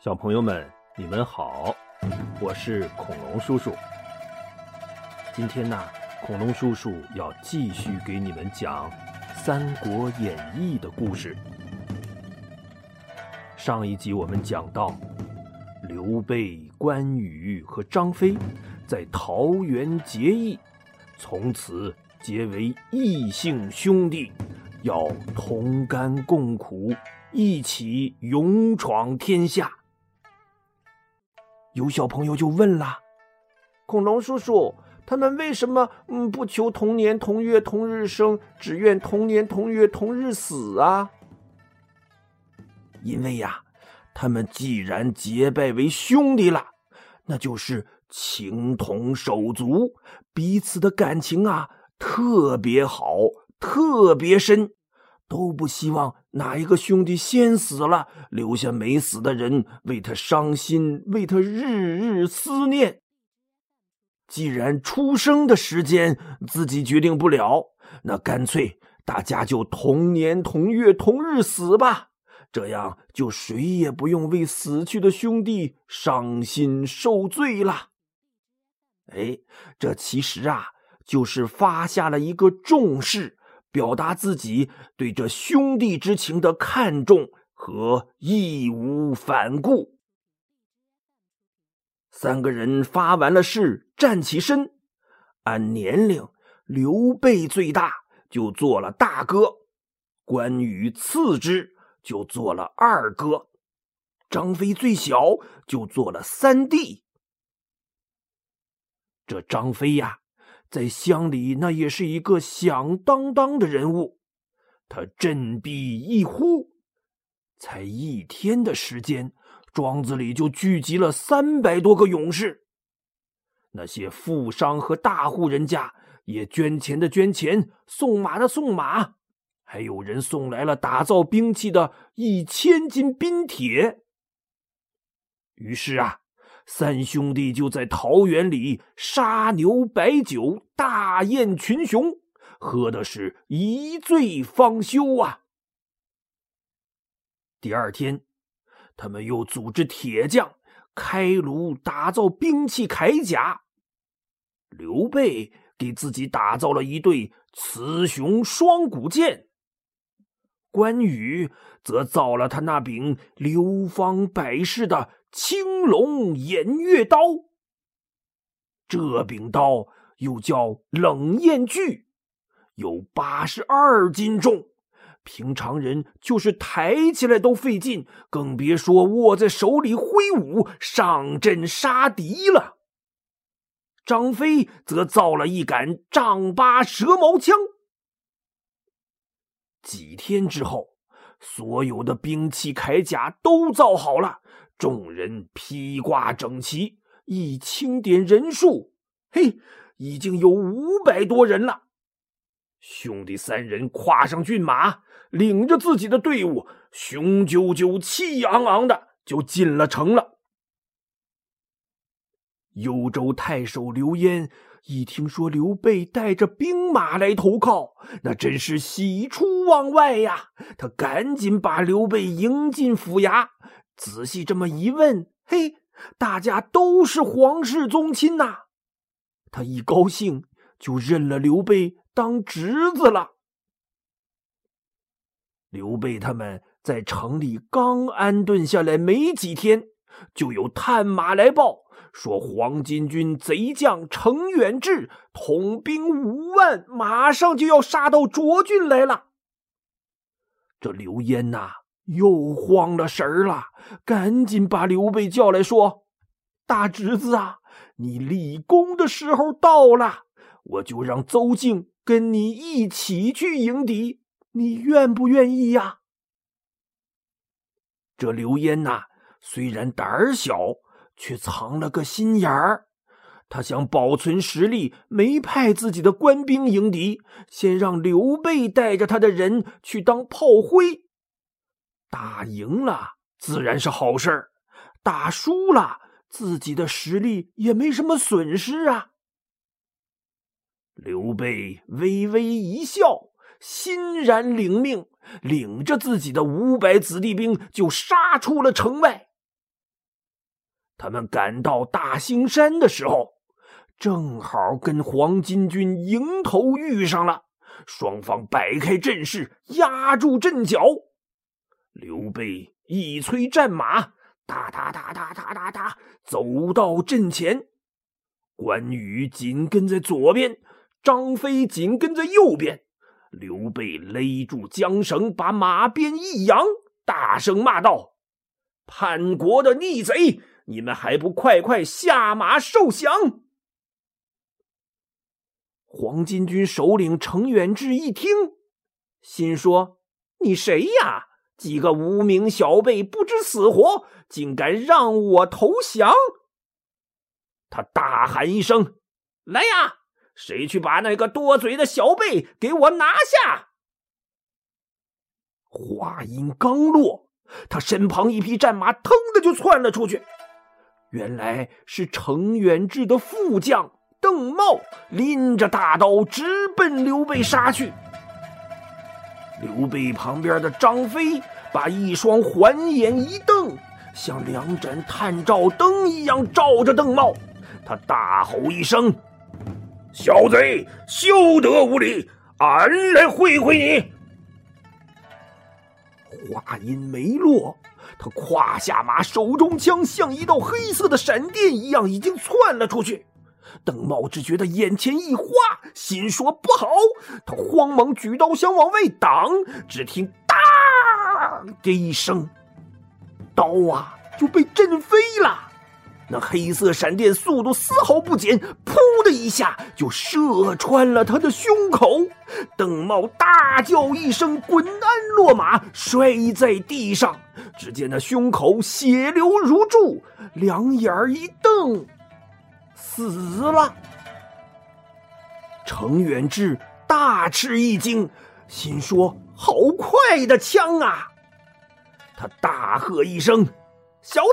小朋友们，你们好，我是恐龙叔叔。今天呢，恐龙叔叔要继续给你们讲《三国演义》的故事。上一集我们讲到，刘备、关羽和张飞在桃园结义，从此结为异姓兄弟，要同甘共苦，一起勇闯天下。有小朋友就问了：“恐龙叔叔，他们为什么嗯不求同年同月同日生，只愿同年同月同日死啊？”因为呀，他们既然结拜为兄弟了，那就是情同手足，彼此的感情啊特别好，特别深。都不希望哪一个兄弟先死了，留下没死的人为他伤心，为他日日思念。既然出生的时间自己决定不了，那干脆大家就同年同月同日死吧，这样就谁也不用为死去的兄弟伤心受罪了。哎，这其实啊，就是发下了一个重誓。表达自己对这兄弟之情的看重和义无反顾。三个人发完了誓，站起身，按年龄，刘备最大，就做了大哥；关羽次之，就做了二哥；张飞最小，就做了三弟。这张飞呀。在乡里，那也是一个响当当的人物。他振臂一呼，才一天的时间，庄子里就聚集了三百多个勇士。那些富商和大户人家也捐钱的捐钱，送马的送马，还有人送来了打造兵器的一千斤冰铁。于是啊。三兄弟就在桃园里杀牛摆酒，大宴群雄，喝的是一醉方休啊。第二天，他们又组织铁匠开炉打造兵器铠甲。刘备给自己打造了一对雌雄双股剑，关羽则造了他那柄流芳百世的。青龙偃月刀，这柄刀又叫冷艳锯，有八十二斤重，平常人就是抬起来都费劲，更别说握在手里挥舞上阵杀敌了。张飞则造了一杆丈八蛇矛枪。几天之后，所有的兵器铠甲都造好了。众人披挂整齐，一清点人数，嘿，已经有五百多人了。兄弟三人跨上骏马，领着自己的队伍，雄赳赳、气昂昂的就进了城了。幽州太守刘焉一听说刘备带着兵马来投靠，那真是喜出望外呀！他赶紧把刘备迎进府衙。仔细这么一问，嘿，大家都是皇室宗亲呐！他一高兴就认了刘备当侄子了。刘备他们在城里刚安顿下来没几天，就有探马来报说，黄巾军贼将程远志统兵五万，马上就要杀到涿郡来了。这刘焉呐！又慌了神儿了，赶紧把刘备叫来说：“大侄子啊，你立功的时候到了，我就让邹靖跟你一起去迎敌，你愿不愿意呀？”这刘焉呐，虽然胆儿小，却藏了个心眼儿，他想保存实力，没派自己的官兵迎敌，先让刘备带着他的人去当炮灰。打赢了自然是好事儿，打输了自己的实力也没什么损失啊。刘备微微一笑，欣然领命，领着自己的五百子弟兵就杀出了城外。他们赶到大兴山的时候，正好跟黄巾军迎头遇上了，双方摆开阵势，压住阵脚。刘备一催战马，哒哒哒哒哒哒哒，走到阵前。关羽紧跟在左边，张飞紧跟在右边。刘备勒住缰绳，把马鞭一扬，大声骂道：“叛国的逆贼！你们还不快快下马受降！”黄巾军首领程远志一听，心说：“你谁呀？几个无名小辈，不知死活，竟敢让我投降！”他大喊一声：“来呀！”谁去把那个多嘴的小辈给我拿下？话音刚落，他身旁一匹战马腾的就窜了出去。原来是程远志的副将邓茂拎着大刀直奔刘备杀去。刘备旁边的张飞把一双环眼一瞪，像两盏探照灯一样照着邓茂。他大吼一声。小贼，休得无礼！俺来会会你。话音没落，他胯下马，手中枪像一道黑色的闪电一样，已经窜了出去。邓茂只觉得眼前一花，心说不好，他慌忙举刀想往外挡，只听“当”的一声，刀啊就被震飞了。那黑色闪电速度丝毫不减，噗的一下就射穿了他的胸口。邓茂大叫一声，滚鞍落马，摔在地上。只见那胸口血流如注，两眼一瞪，死了。程远志大吃一惊，心说：“好快的枪啊！”他大喝一声。小子，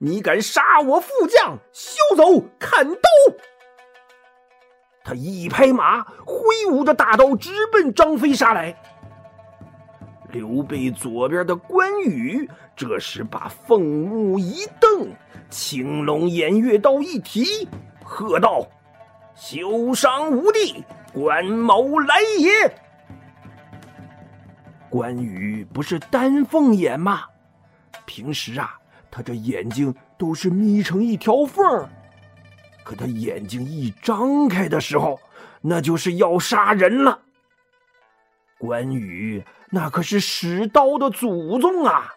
你敢杀我副将？休走！砍刀！他一拍马，挥舞着大刀，直奔张飞杀来。刘备左边的关羽这时把凤目一瞪，青龙偃月刀一提，喝道：“休伤无地，关某来也！”关羽不是丹凤眼吗？平时啊。他这眼睛都是眯成一条缝儿，可他眼睛一张开的时候，那就是要杀人了。关羽那可是使刀的祖宗啊，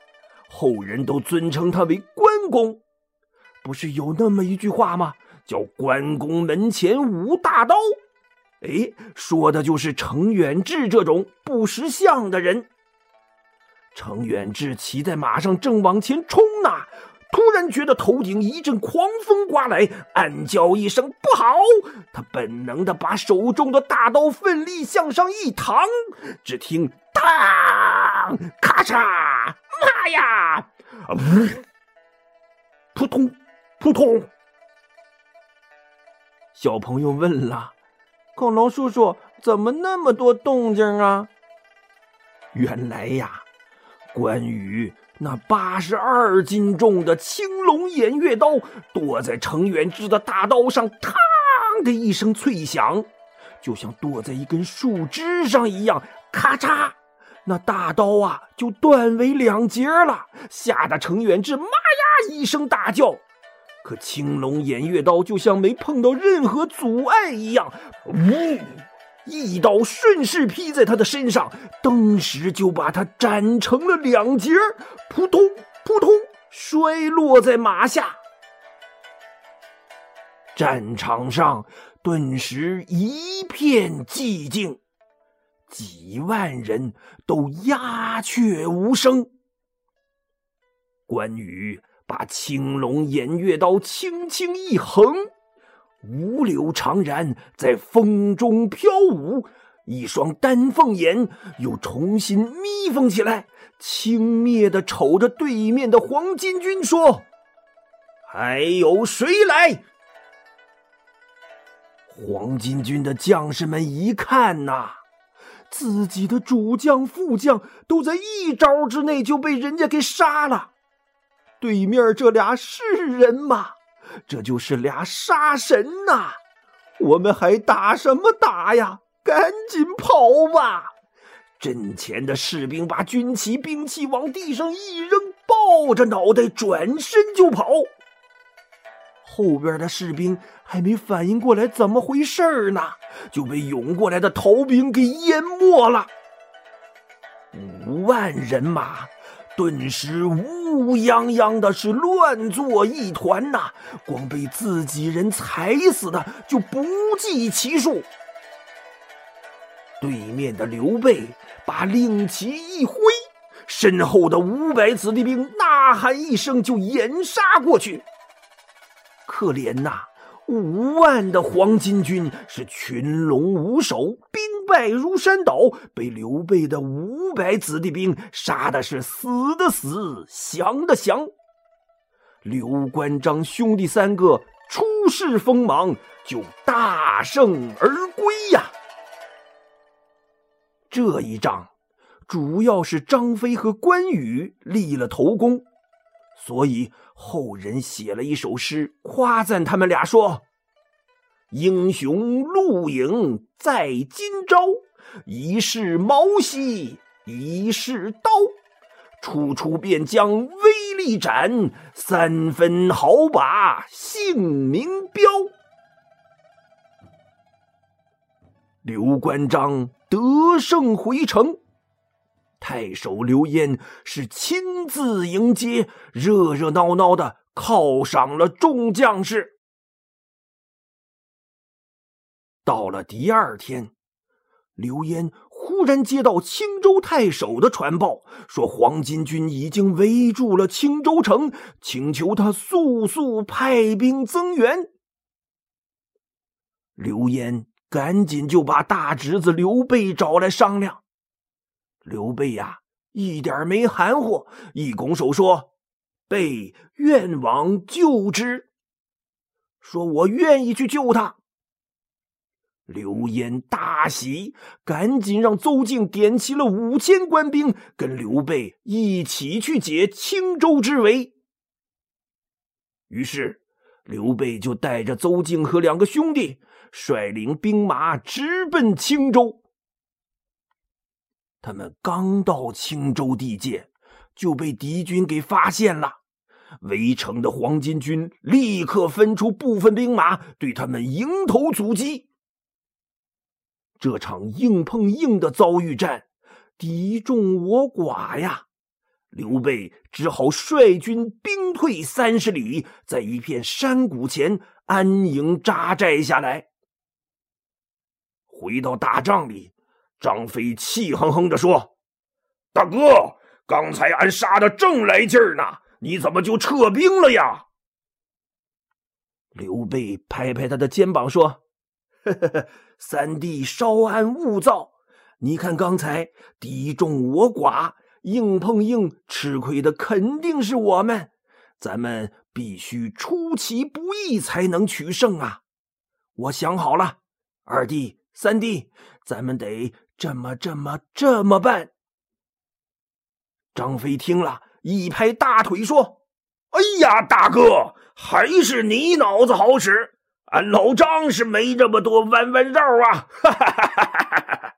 后人都尊称他为关公。不是有那么一句话吗？叫“关公门前无大刀”，哎，说的就是程远志这种不识相的人。程远志骑在马上，正往前冲呢，突然觉得头顶一阵狂风刮来，暗叫一声“不好”。他本能的把手中的大刀奋力向上一躺，只听“当”“咔嚓”“妈呀”“”“扑通”“扑通”。小朋友问了：“恐龙叔叔，怎么那么多动静啊？”原来呀。关羽那八十二斤重的青龙偃月刀剁在程远志的大刀上，嘡的一声脆响，就像剁在一根树枝上一样，咔嚓，那大刀啊就断为两截了，吓得程远志妈呀一声大叫。可青龙偃月刀就像没碰到任何阻碍一样，呜。一刀顺势劈在他的身上，登时就把他斩成了两截扑通扑通，摔落在马下。战场上顿时一片寂静，几万人都鸦雀无声。关羽把青龙偃月刀轻轻一横。五柳长髯在风中飘舞，一双丹凤眼又重新眯缝起来，轻蔑的瞅着对面的黄巾军说：“还有谁来？”黄巾军的将士们一看呐，自己的主将、副将都在一招之内就被人家给杀了，对面这俩是人吗？这就是俩杀神呐！我们还打什么打呀？赶紧跑吧！阵前的士兵把军旗、兵器往地上一扔，抱着脑袋转身就跑。后边的士兵还没反应过来怎么回事呢，就被涌过来的逃兵给淹没了。五万人马。顿时乌泱泱的，是乱作一团呐！光被自己人踩死的就不计其数。对面的刘备把令旗一挥，身后的五百子弟兵呐喊一声就掩杀过去。可怜呐！五万的黄巾军是群龙无首，兵败如山倒，被刘备的五百子弟兵杀的是死的死，降的降。刘关张兄弟三个出世锋芒，就大胜而归呀。这一仗主要是张飞和关羽立了头功。所以后人写了一首诗，夸赞他们俩说：“英雄录影在今朝，一世毛兮一世刀，处处便将威力展，三分好把姓名标。”刘关张得胜回城。太守刘焉是亲自迎接，热热闹闹的犒赏了众将士。到了第二天，刘焉忽然接到青州太守的传报，说黄巾军已经围住了青州城，请求他速速派兵增援。刘焉赶紧就把大侄子刘备找来商量。刘备呀，一点没含糊，一拱手说：“备愿往救之。”说：“我愿意去救他。”刘焉大喜，赶紧让邹靖点齐了五千官兵，跟刘备一起去解青州之围。于是，刘备就带着邹靖和两个兄弟，率领兵马直奔青州。他们刚到青州地界，就被敌军给发现了。围城的黄巾军立刻分出部分兵马，对他们迎头阻击。这场硬碰硬的遭遇战，敌众我寡呀！刘备只好率军兵退三十里，在一片山谷前安营扎寨下来。回到大帐里。张飞气哼哼地说：“大哥，刚才俺杀的正来劲儿呢，你怎么就撤兵了呀？”刘备拍拍他的肩膀说：“呵呵呵，三弟稍安勿躁。你看刚才敌众我寡，硬碰硬，吃亏的肯定是我们。咱们必须出其不意才能取胜啊！我想好了，二弟、三弟，咱们得……”这么这么这么办？张飞听了一拍大腿说：“哎呀，大哥，还是你脑子好使，俺老张是没这么多弯弯绕啊！”哈哈哈哈哈！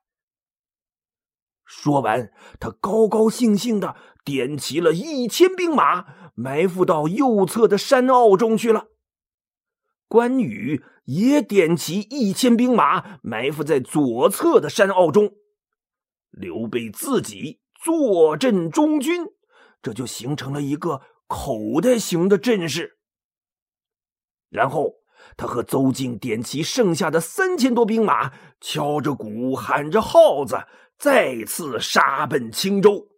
说完，他高高兴兴的点齐了一千兵马，埋伏到右侧的山坳中去了。关羽也点齐一千兵马，埋伏在左侧的山坳中。刘备自己坐镇中军，这就形成了一个口袋型的阵势。然后他和邹靖点齐剩下的三千多兵马，敲着鼓，喊着号子，再次杀奔青州。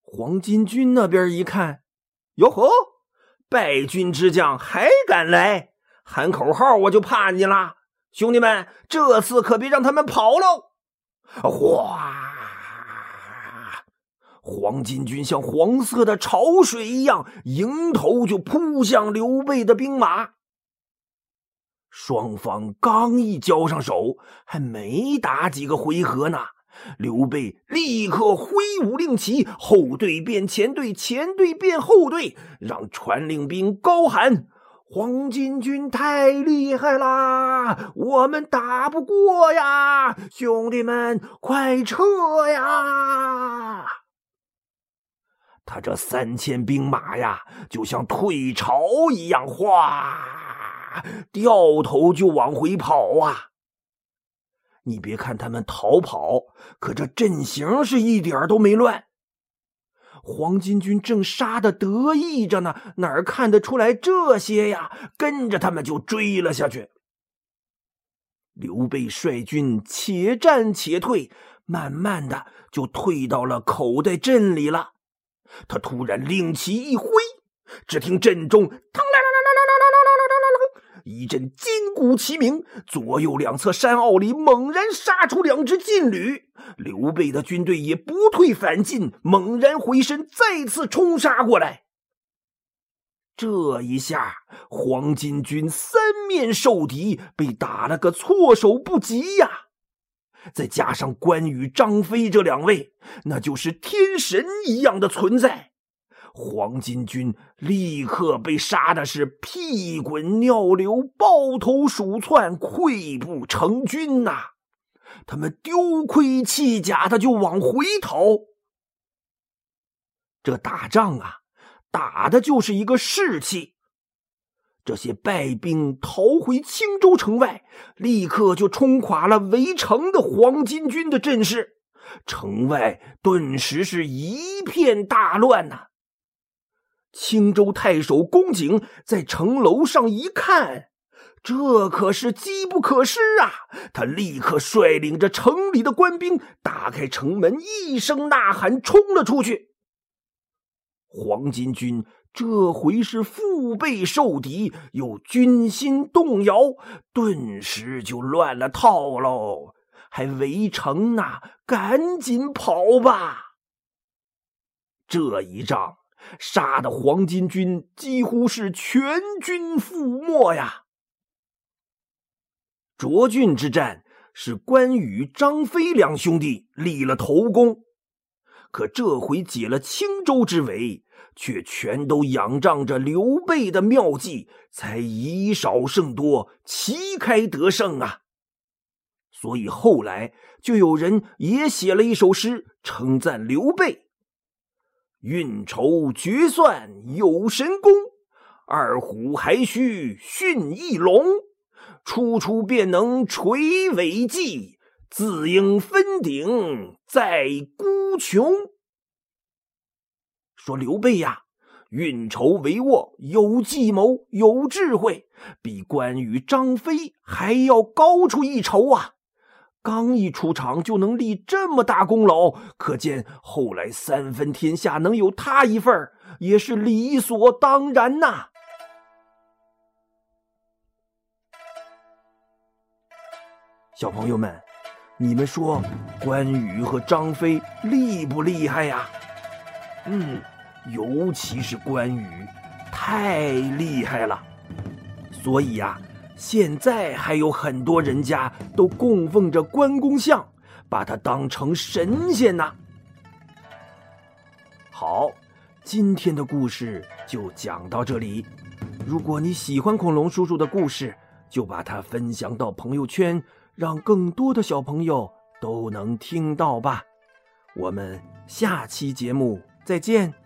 黄巾军那边一看，哟呵！败军之将还敢来喊口号，我就怕你了，兄弟们，这次可别让他们跑喽！哗，黄巾军像黄色的潮水一样，迎头就扑向刘备的兵马。双方刚一交上手，还没打几个回合呢，刘备立刻挥舞令旗，后队变前队，前队变后队，让传令兵高喊：“黄巾军太厉害啦，我们打不过呀！兄弟们，快撤呀！”他这三千兵马呀，就像退潮一样，哗，掉头就往回跑啊！你别看他们逃跑可这阵型是一点都没乱。黄巾军正杀的得意着呢哪儿看得出来这些呀？跟着他们就追了下去。刘备率军且战且退慢慢的就退到了口袋阵里了。他突然令旗一挥只听阵中腾来一阵金鼓齐鸣，左右两侧山坳里猛然杀出两支劲旅。刘备的军队也不退反进，猛然回身，再次冲杀过来。这一下，黄巾军三面受敌，被打了个措手不及呀！再加上关羽、张飞这两位，那就是天神一样的存在。黄巾军立刻被杀的是屁滚尿流、抱头鼠窜、溃不成军呐！他们丢盔弃甲的就往回逃。这打仗啊，打的就是一个士气。这些败兵逃回青州城外，立刻就冲垮了围城的黄巾军的阵势，城外顿时是一片大乱呐。青州太守公瑾在城楼上一看，这可是机不可失啊！他立刻率领着城里的官兵打开城门，一声呐喊，冲了出去。黄巾军。这回是腹背受敌，又军心动摇，顿时就乱了套喽！还围城呢，赶紧跑吧！这一仗杀的黄巾军几乎是全军覆没呀！涿郡之战是关羽、张飞两兄弟立了头功，可这回解了青州之围。却全都仰仗着刘备的妙计，才以少胜多，旗开得胜啊！所以后来就有人也写了一首诗，称赞刘备：“运筹决算有神功，二虎还需驯一龙，处处便能垂尾计，自应分鼎在孤穹。”说刘备呀，运筹帷幄，有计谋，有智慧，比关羽、张飞还要高出一筹啊！刚一出场就能立这么大功劳，可见后来三分天下能有他一份也是理所当然呐。小朋友们，你们说关羽和张飞厉不厉害呀？嗯。尤其是关羽，太厉害了，所以呀，现在还有很多人家都供奉着关公像，把他当成神仙呢。好，今天的故事就讲到这里。如果你喜欢恐龙叔叔的故事，就把它分享到朋友圈，让更多的小朋友都能听到吧。我们下期节目再见。